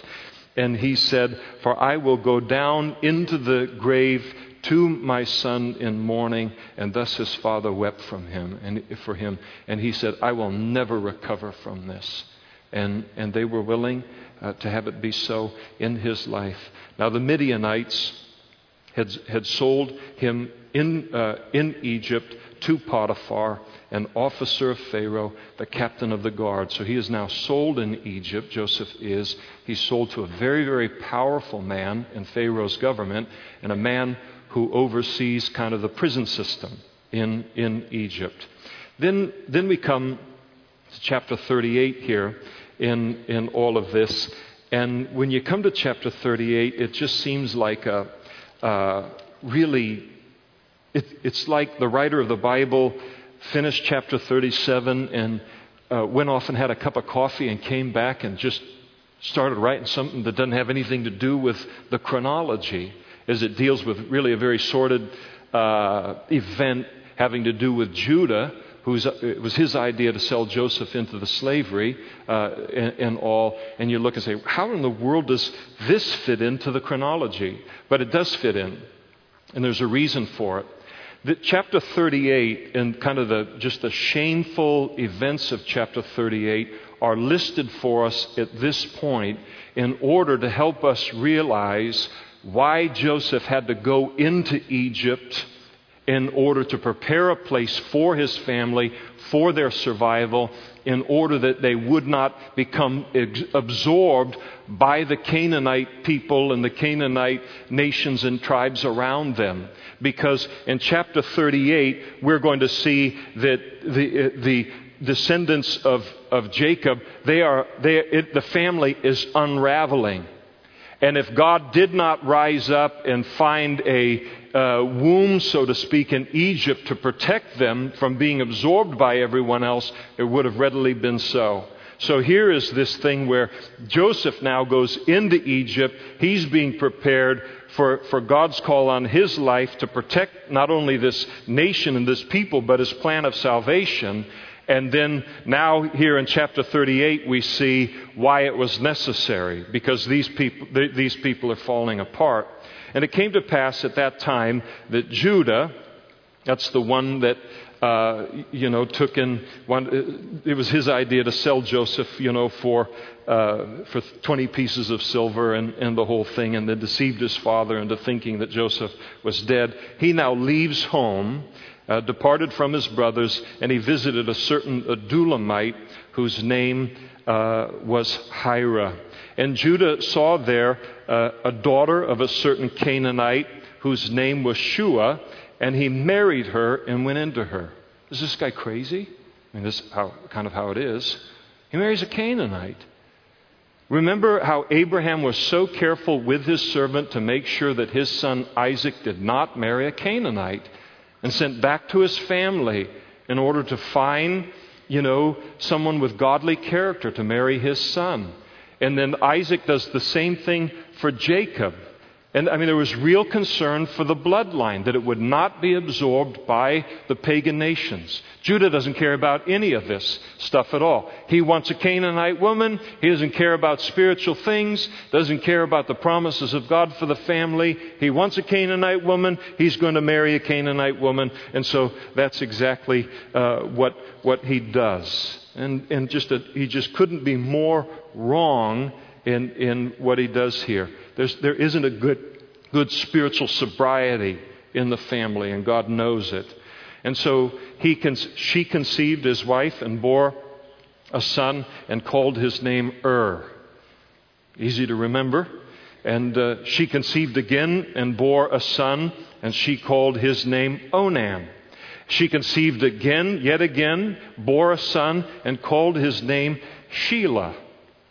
And he said, For I will go down into the grave to my son in mourning. And thus his father wept from him and for him. And he said, I will never recover from this. And, and they were willing uh, to have it be so in his life. Now, the Midianites had, had sold him in, uh, in Egypt to Potiphar, an officer of Pharaoh, the captain of the guard. So he is now sold in Egypt, Joseph is. He's sold to a very, very powerful man in Pharaoh's government, and a man who oversees kind of the prison system in, in Egypt. Then, then we come to chapter 38 here in, in all of this. And when you come to chapter 38, it just seems like a, uh, really, it, it's like the writer of the Bible finished chapter 37 and uh, went off and had a cup of coffee and came back and just started writing something that doesn't have anything to do with the chronology, as it deals with really a very sordid uh, event having to do with Judah, whose it was his idea to sell Joseph into the slavery uh, and, and, all. And you look and say, how in the world does this fit into the chronology? But it does fit in, and there's a reason for it. The, chapter 38 and kind of the just the shameful events of chapter 38 are listed for us at this point in order to help us realize why Joseph had to go into Egypt in order to prepare a place for his family, for their survival, in order that they would not become absorbed by the Canaanite people and the Canaanite nations and tribes around them. Because in chapter 38, we're going to see that the, the descendants of, of Jacob, they are, they, it, the family is unraveling. And if God did not rise up and find a uh, womb, so to speak, in Egypt to protect them from being absorbed by everyone else, it would have readily been so. So here is this thing where Joseph now goes into Egypt. He's being prepared for, for God's call on his life to protect not only this nation and this people, but his plan of salvation. And then now, here in chapter 38, we see why it was necessary, because these people, these people are falling apart. And it came to pass at that time that Judah, that's the one that uh, you know, took in one. It was his idea to sell Joseph, you know, for uh, for 20 pieces of silver and, and the whole thing, and then deceived his father into thinking that Joseph was dead. He now leaves home uh, departed from his brothers, and he visited a certain Adullamite whose name uh, was Hira. And Judah saw there uh, a daughter of a certain Canaanite whose name was Shua, and he married her and went into her. Is this guy crazy? I mean, this is how, kind of how it is. He marries a Canaanite. Remember how Abraham was so careful with his servant to make sure that his son Isaac did not marry a Canaanite and sent back to his family in order to find, you know, someone with godly character to marry his son. And then Isaac does the same thing for Jacob. And I mean, there was real concern for the bloodline, that it would not be absorbed by the pagan nations. Judah doesn't care about any of this stuff at all. He wants a Canaanite woman. He doesn't care about spiritual things, doesn't care about the promises of God for the family. He wants a Canaanite woman. He's going to marry a Canaanite woman. And so that's exactly uh, what, what he does. And, and just a, he just couldn't be more wrong in, in what he does here. There's, there isn't a good, good spiritual sobriety in the family, and God knows it. And so he con- she conceived his wife and bore a son and called his name Ur. Easy to remember. And uh, she conceived again and bore a son, and she called his name Onan. She conceived again, yet again, bore a son, and called his name Sheila.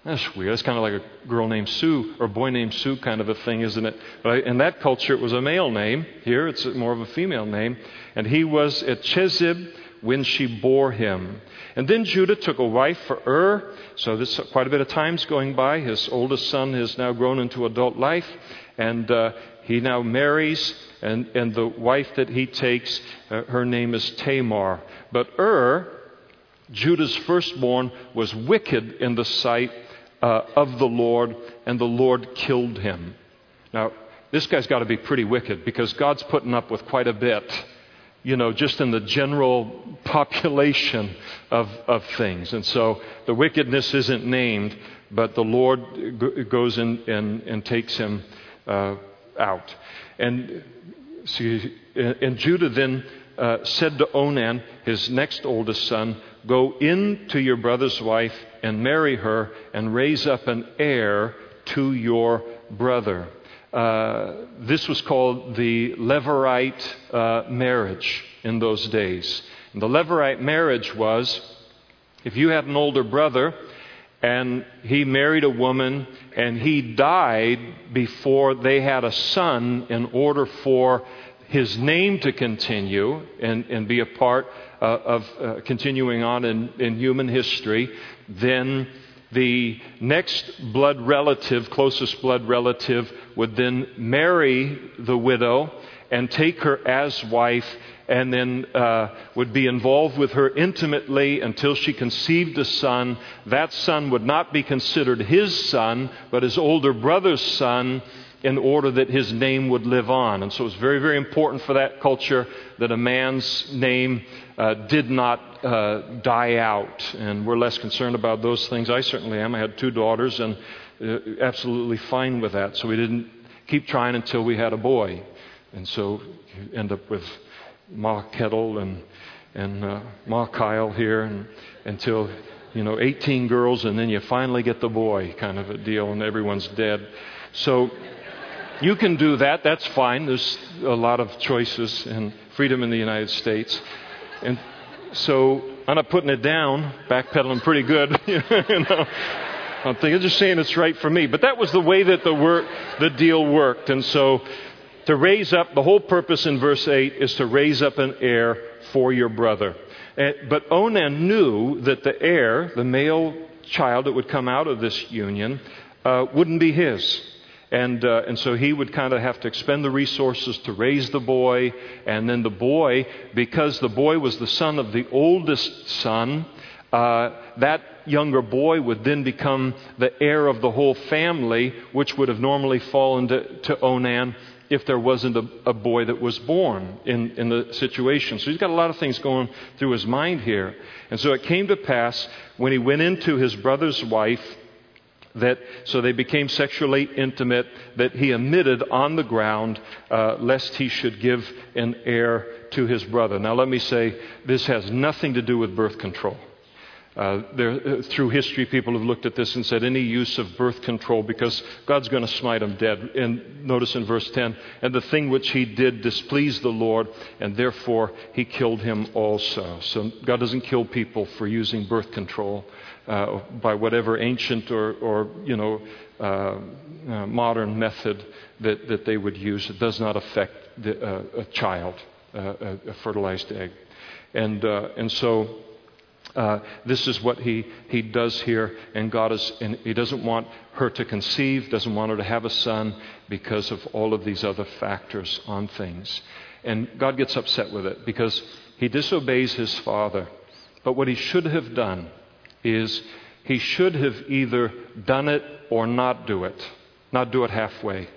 That's weird. That's kind of like a girl named Sue or a boy named Sue kind of a thing, isn't it? But in that culture, it was a male name. Here, it's more of a female name. And he was at Chezib when she bore him. And then Judah took a wife for Ur. So this quite a bit of time's going by. His oldest son has now grown into adult life, and uh, he now marries. And, and the wife that he takes, uh, her name is Tamar. But Ur, Judah's firstborn, was wicked in the sight uh, of the Lord, and the Lord killed him. Now, this guy's got to be pretty wicked because God's putting up with quite a bit, you know, just in the general population of, of things. And so the wickedness isn't named, but the Lord goes in and, and takes him uh, out. And, see, and Judah then uh, said to Onan, his next oldest son, Go in to your brother's wife and marry her and raise up an heir to your brother. Uh, this was called the Levirate uh, marriage in those days. And the Levirate marriage was if you had an older brother and he married a woman and he died before they had a son in order for his name to continue and, and be a part uh, of uh, continuing on in, in human history, then The next blood relative, closest blood relative, would then marry the widow and take her as wife and then uh, would be involved with her intimately until she conceived a son. That son would not be considered his son, but his older brother's son, in order that his name would live on. And so it was very, very important for that culture that a man's name uh, did not uh, die out. And we're less concerned about those things. I certainly am. I had two daughters and uh, absolutely fine with that. So we didn't keep trying until we had a boy. And so you end up with Ma Kettle and, and uh, Ma Kyle here and, until, you know, 18 girls, and then you finally get the boy kind of a deal, and everyone's dead. So you can do that. That's fine. There's a lot of choices and freedom in the United States. And so I'm not putting it down, backpedaling pretty good. you know. I'm thinking, just saying it's right for me. But that was the way that the, work, the deal worked. And so to raise up, the whole purpose in verse 8 is to raise up an heir for your brother. But Onan knew that the heir, the male child that would come out of this union, uh, wouldn't be his. And, uh, and so he would kind of have to expend the resources to raise the boy. And then the boy, because the boy was the son of the oldest son, uh, that younger boy would then become the heir of the whole family, which would have normally fallen to, to Onan if there wasn't a, a, boy that was born in, in the situation. So he's got a lot of things going through his mind here. And so it came to pass when he went into his brother's wife that so they became sexually intimate that he admitted on the ground uh, lest he should give an heir to his brother. Now let me say this has nothing to do with birth control. Uh, there, uh, through history, people have looked at this and said any use of birth control because God's going to smite them dead. And notice in verse 10, and the thing which he did displeased the Lord, and therefore he killed him also. So God doesn't kill people for using birth control uh, by whatever ancient or, or you know, uh, uh, modern method that, that they would use. It does not affect the, a child, a, a fertilized egg. And, and so uh, this is what he, he does here, and God is, and he doesn't want her to conceive, doesn't want her to have a son because of all of these other factors on things. And God gets upset with it because he disobeys his father. But what he should have done is he should have either done it or not do it, not do it halfway.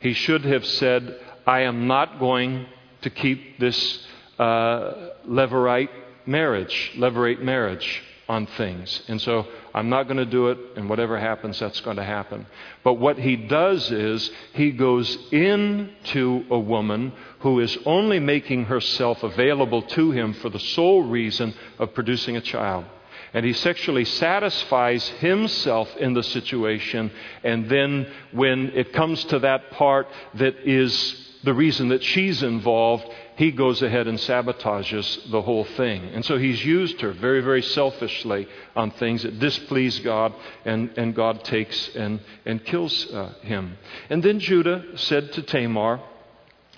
He should have said, I am not going to keep this uh, levirate marriage, levirate marriage on things. And so I'm not going to do it, and whatever happens, that's going to happen. But what he does is he goes into a woman who is only making herself available to him for the sole reason of producing a child. And he sexually satisfies himself in the situation. And then, when it comes to that part that is the reason that she's involved, he goes ahead and sabotages the whole thing. And so he's used her very, very selfishly on things that displease God, and, and God takes and, and kills uh, him. And then Judah said to Tamar,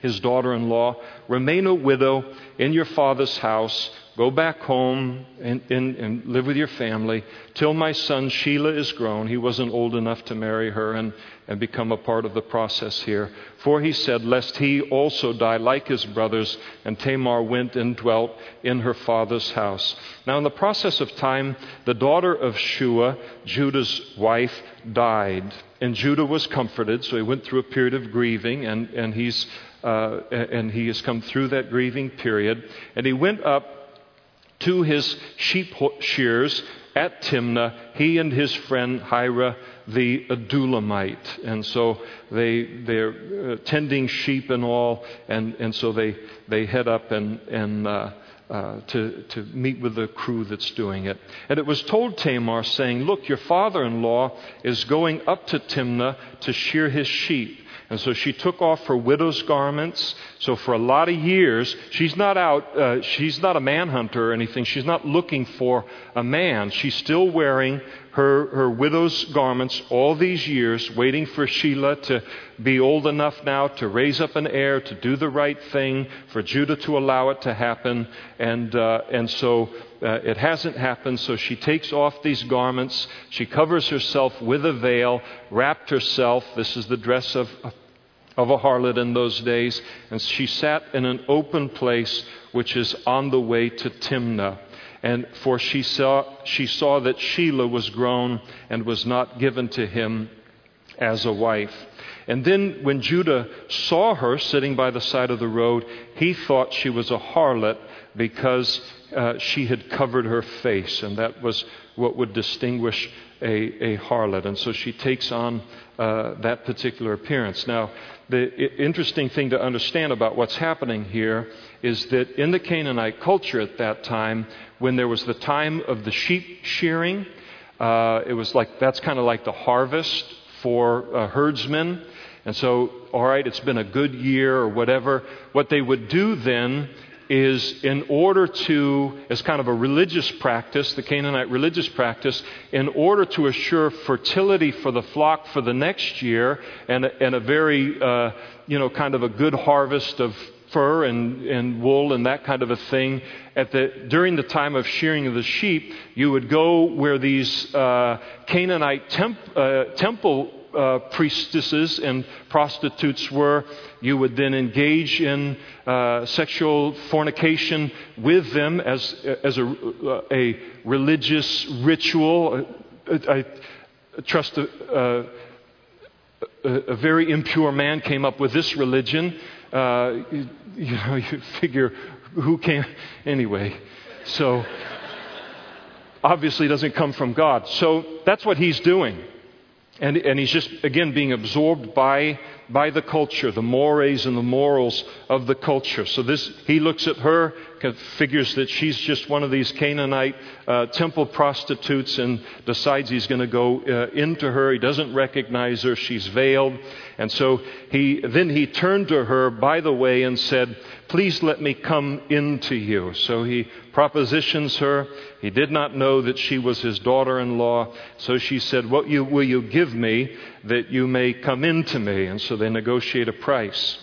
his daughter in law, Remain a widow in your father's house Go back home and, and, and, live with your family till my son Sheila is grown. He wasn't old enough to marry her and, and become a part of the process here. For he said, Lest he also die like his brothers. And Tamar went and dwelt in her father's house. Now, in the process of time, the daughter of Shua, Judah's wife, died. And Judah was comforted, so he went through a period of grieving, and, and, he's, uh, and he has come through that grieving period. And he went up to his sheep shears at Timnah, he and his friend Hira the Adullamite. And so they, they're tending sheep and all, and, and so they, they head up and, and uh, uh, to, to meet with the crew that's doing it. And it was told Tamar, saying, Look, your father in law is going up to Timnah to shear his sheep. And so she took off her widow's garments. So for a lot of years, she's not out, uh, she's not a manhunter or anything. She's not looking for a man. She's still wearing her, her widow's garments all these years, waiting for Sheila to be old enough now to raise up an heir, to do the right thing, for Judah to allow it to happen. And, uh, and so uh, it hasn't happened, so she takes off these garments. She covers herself with a veil, wrapped herself. This is the dress of, of a harlot in those days. And she sat in an open place which is on the way to Timnah. And for she saw, she saw that Shelah was grown and was not given to him as a wife. And then when Judah saw her sitting by the side of the road, he thought she was a harlot because uh, she had covered her face, and that was what would distinguish a, a harlot. And so she takes on uh, that particular appearance. Now, the interesting thing to understand about what's happening here is that in the Canaanite culture at that time, when there was the time of the sheep shearing, uh, it was like that's kind of like the harvest for uh, herdsmen. And so, all right, it's been a good year or whatever. What they would do then is in order to, as kind of a religious practice, the Canaanite religious practice, in order to assure fertility for the flock for the next year and, and a very, uh, you know, kind of a good harvest of fur and, and wool and that kind of a thing. At the, during the time of shearing of the sheep, you would go where these uh, Canaanite temp, uh, temple uh, priestesses and prostitutes were. You would then engage in uh, sexual fornication with them as, as a, uh, a religious ritual. I, I trust a, a, a, very impure man came up with this religion. Uh, you, you know, you figure who came. Anyway, so obviously doesn't come from God. So that's what he's doing. And, and he's just, again, being absorbed by, by the culture, the mores and the morals of the culture. So this, he looks at her, figures that she's just one of these Canaanite uh, temple prostitutes, and decides he's going to go uh, into her. He doesn't recognize her. She's veiled. And so he, then he turned to her by the way and said, Please let me come into you. So he propositions her. He did not know that she was his daughter in law. So she said, What you, will you give me that you may come into me? And so they negotiate a price.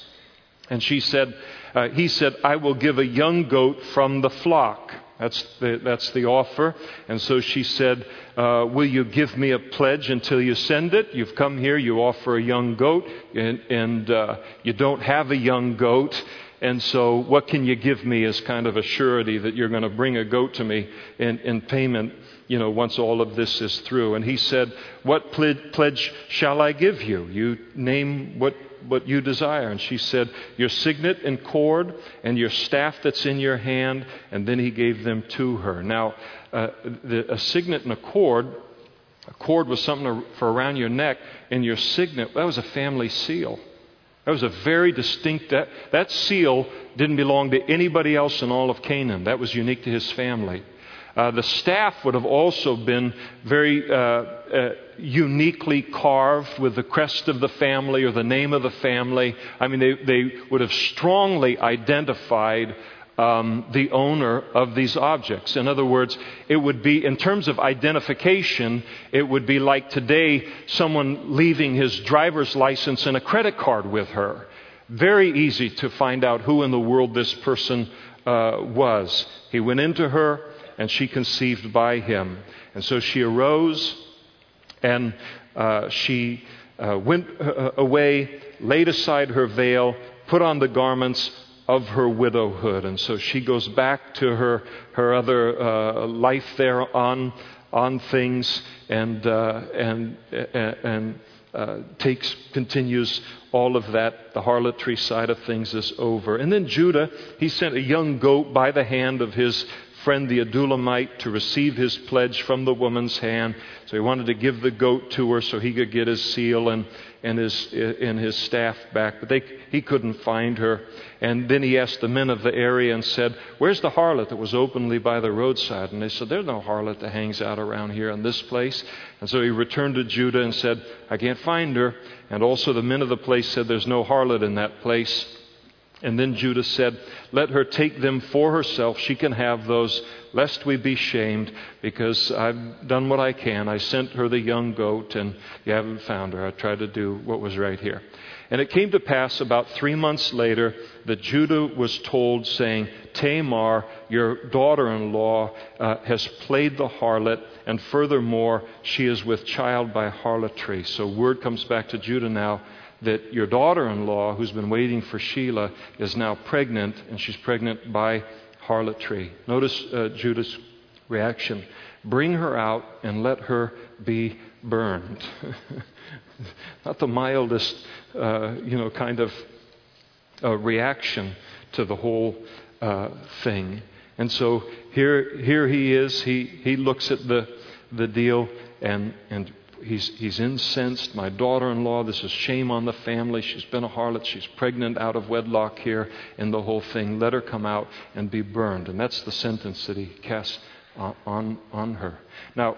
And she said, uh, He said, I will give a young goat from the flock. That's the, that's the offer. And so she said, uh, Will you give me a pledge until you send it? You've come here, you offer a young goat, and, and uh, you don't have a young goat. And so, what can you give me as kind of a surety that you're going to bring a goat to me in, in payment, you know, once all of this is through? And he said, What pledge shall I give you? You name what, what you desire. And she said, Your signet and cord and your staff that's in your hand. And then he gave them to her. Now, uh, the, a signet and a cord, a cord was something for around your neck, and your signet, that was a family seal. That was a very distinct, that, that seal didn't belong to anybody else in all of Canaan. That was unique to his family. Uh, the staff would have also been very uh, uh, uniquely carved with the crest of the family or the name of the family. I mean, they, they would have strongly identified um, the owner of these objects. In other words, it would be, in terms of identification, it would be like today someone leaving his driver's license and a credit card with her. Very easy to find out who in the world this person uh, was. He went into her and she conceived by him. And so she arose and uh, she uh, went uh, away, laid aside her veil, put on the garments of her widowhood. And so she goes back to her, her other uh, life there on, on things and, uh, and, and uh, takes, continues all of that. The harlotry side of things is over. And then Judah, he sent a young goat by the hand of his friend the Adullamite to receive his pledge from the woman's hand. So he wanted to give the goat to her so he could get his seal and, and, his, and his staff back. But they, he couldn't find her. And then he asked the men of the area and said, Where's the harlot that was openly by the roadside? And they said, There's no harlot that hangs out around here in this place. And so he returned to Judah and said, I can't find her. And also the men of the place said, There's no harlot in that place. And then Judah said, Let her take them for herself. She can have those, lest we be shamed, because I've done what I can. I sent her the young goat, and you haven't found her. I tried to do what was right here. And it came to pass about three months later that Judah was told, saying, Tamar, your daughter in law, uh, has played the harlot, and furthermore, she is with child by harlotry. So word comes back to Judah now that your daughter in law, who's been waiting for Sheila, is now pregnant, and she's pregnant by harlotry. Notice uh, Judah's reaction bring her out and let her be burned. Not the mildest, uh, you know, kind of uh, reaction to the whole uh, thing. And so here, here he is. He, he looks at the, the deal and, and he's, he's incensed. My daughter in law, this is shame on the family. She's been a harlot. She's pregnant out of wedlock here and the whole thing. Let her come out and be burned. And that's the sentence that he casts on, on, on her. Now,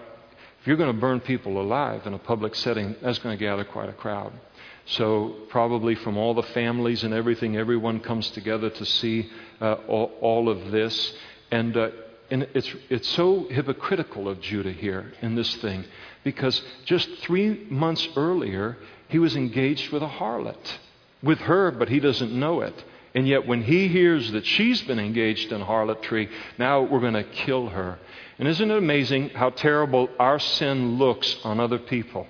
if you're going to burn people alive in a public setting, that's going to gather quite a crowd. So, probably from all the families and everything, everyone comes together to see uh, all, all, of this. And, uh, and it's, it's so hypocritical of Judah here in this thing because just three months earlier, he was engaged with a harlot. With her, but he doesn't know it. And yet, when he hears that she's been engaged in harlotry, now we're going to kill her. And isn't it amazing how terrible our sin looks on other people?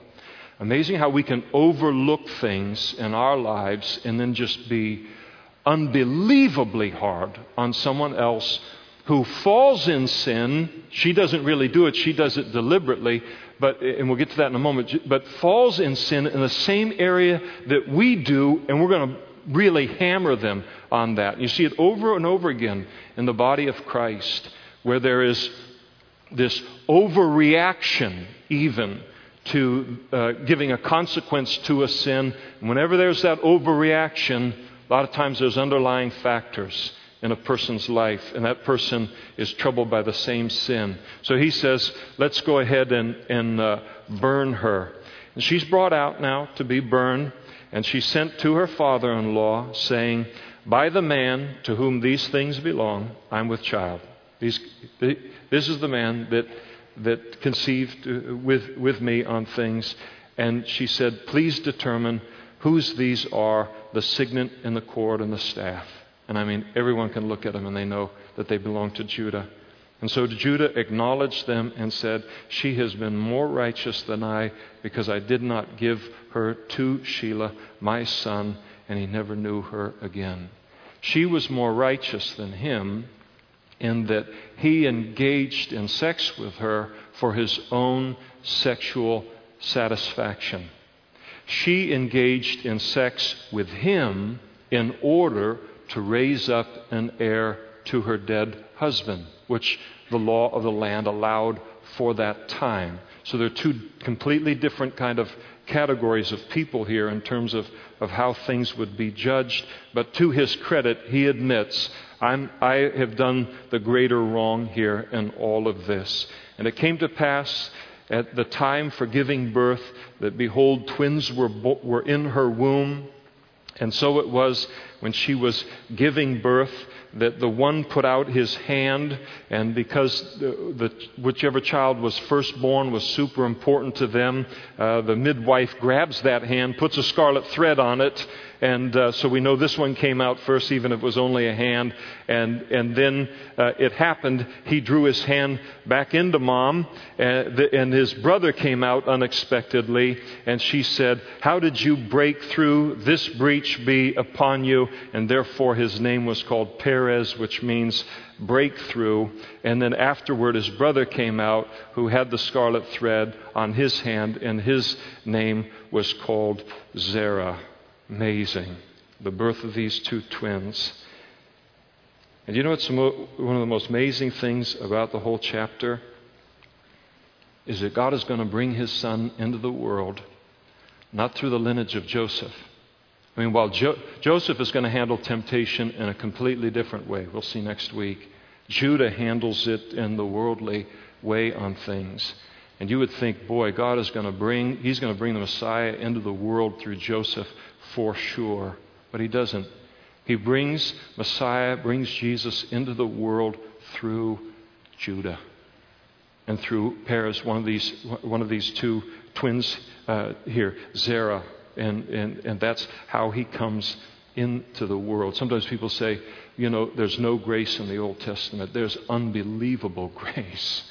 Amazing how we can overlook things in our lives and then just be unbelievably hard on someone else who falls in sin. She doesn't really do it, she does it deliberately, but, and we'll get to that in a moment, but falls in sin in the same area that we do, and we're going to really hammer them on that. You see it over and over again in the body of Christ, where there is this overreaction, even to uh, giving a consequence to a sin. And whenever there's that overreaction, a lot of times there's underlying factors in a person's life, and that person is troubled by the same sin. So he says, Let's go ahead and, and uh, burn her. And she's brought out now to be burned, and she's sent to her father in law, saying, By the man to whom these things belong, I'm with child. These, this is the man that, that conceived uh, with, with me on things. And she said, Please determine whose these are the signet and the cord and the staff. And I mean, everyone can look at them and they know that they belong to Judah. And so Judah acknowledged them and said, She has been more righteous than I because I did not give her to Shelah, my son, and he never knew her again. She was more righteous than him in that he engaged in sex with her for his own sexual satisfaction. She engaged in sex with him in order to raise up an heir to her dead husband, which the law of the land allowed for that time. So there are two completely different kind of categories of people here in terms of, of how things would be judged. But to his credit, he admits, I have done the greater wrong here in all of this. And it came to pass at the time for giving birth that, behold, twins were, were in her womb. And so it was when she was giving birth that the one put out his hand, and because the, the, whichever child was first born was super important to them, uh, the midwife grabs that hand, puts a scarlet thread on it, and uh, so we know this one came out first, even if it was only a hand. And, and then uh, it happened. He drew his hand back into mom, and, uh, the, and his brother came out unexpectedly. And she said, How did you break through? This breach be upon you. And therefore his name was called Perez, which means breakthrough. And then afterward, his brother came out who had the scarlet thread on his hand, and his name was called Zerah. Amazing. The birth of these two twins. And you know what's one of the most amazing things about the whole chapter? Is that God is going to bring his son into the world, not through the lineage of Joseph. I mean, while jo- Joseph is going to handle temptation in a completely different way, we'll see next week, Judah handles it in the worldly way on things. And you would think, boy, God is going to bring, he's going to bring the Messiah into the world through Joseph for sure. But he doesn't. He brings Messiah, brings Jesus into the world through Judah and through Perez, one of these, one of these two twins uh, here, Zerah. And, and, and that's how he comes into the world. Sometimes people say, you know, there's no grace in the Old Testament. There's unbelievable grace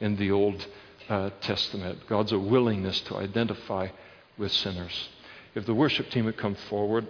in the Old uh, Testament. God's a willingness to identify with sinners. If the worship team would come forward.